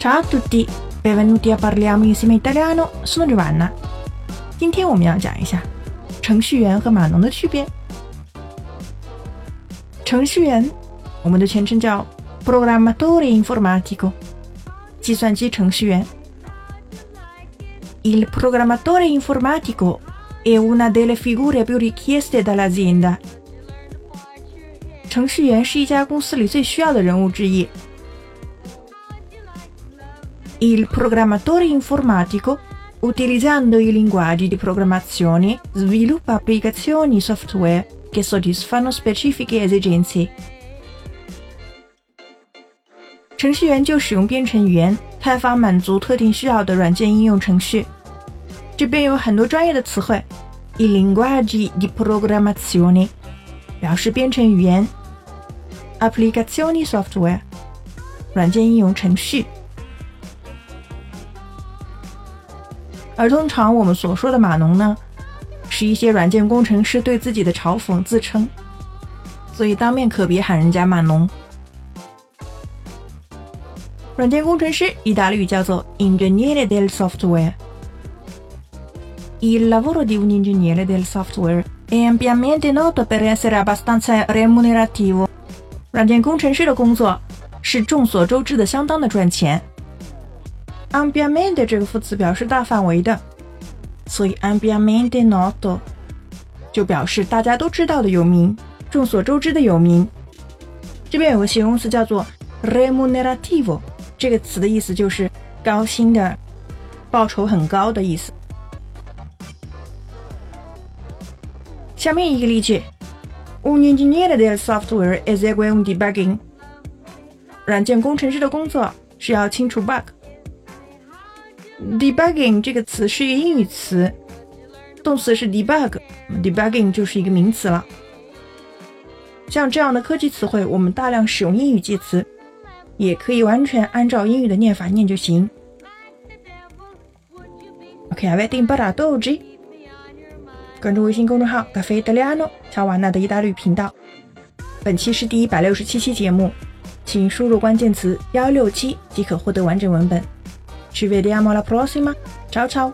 Ciao a tutti, benvenuti a parliamo insieme italiano. Sono Giovanna。今天我们要讲一下程序员和码农的区别。程序员，我们的全称叫 programmatore informatico，计算机程序员。Il programmatore informatico è una delle figure più richieste dall'azienda。程序员是一家公司里最需要的人物之一。 Il programmatore informatico, utilizzando i linguaggi di programmazione, sviluppa applicazioni software che soddisfano specifiche esigenze。程序员就使用编程语言开发满足特定需要的软件应用程序。这边有很多专业的词汇，i linguaggi di programmazione 表示编程语言，applicazioni software 软件应用程序。 而通常我们所说的码农呢，是一些软件工程师对自己的嘲讽自称，所以当面可别喊人家码农。软件工程师意大利语叫做 ingegner del software。Il lavoro di un ingegnere del software è ampiamente noto per essere abbastanza remunerativo。软件工程师的工作是众所周知的，相当的赚钱。A m b i a m e n t e 这个副词表示大范围的，所以 a m b i a m e n t e noto 就表示大家都知道的有名、众所周知的有名。这边有个形容词叫做 remunerativo，这个词的意思就是高薪的、报酬很高的意思。下面一个例句：Un ingegnere del software esegue un debugging。软件工程师的工作是要清除 bug。Debugging 这个词是一个英语词，动词是 debug，debugging 就是一个名词了。像这样的科技词汇，我们大量使用英语介词，也可以完全按照英语的念法念就行。OK，avete imparato oggi？关注微信公众号 “Caffè Italiano” 乔瓦纳的意大利频道。本期是第一百六十七期节目，请输入关键词幺六七即可获得完整文本。Ci vediamo alla prossima. Ciao ciao.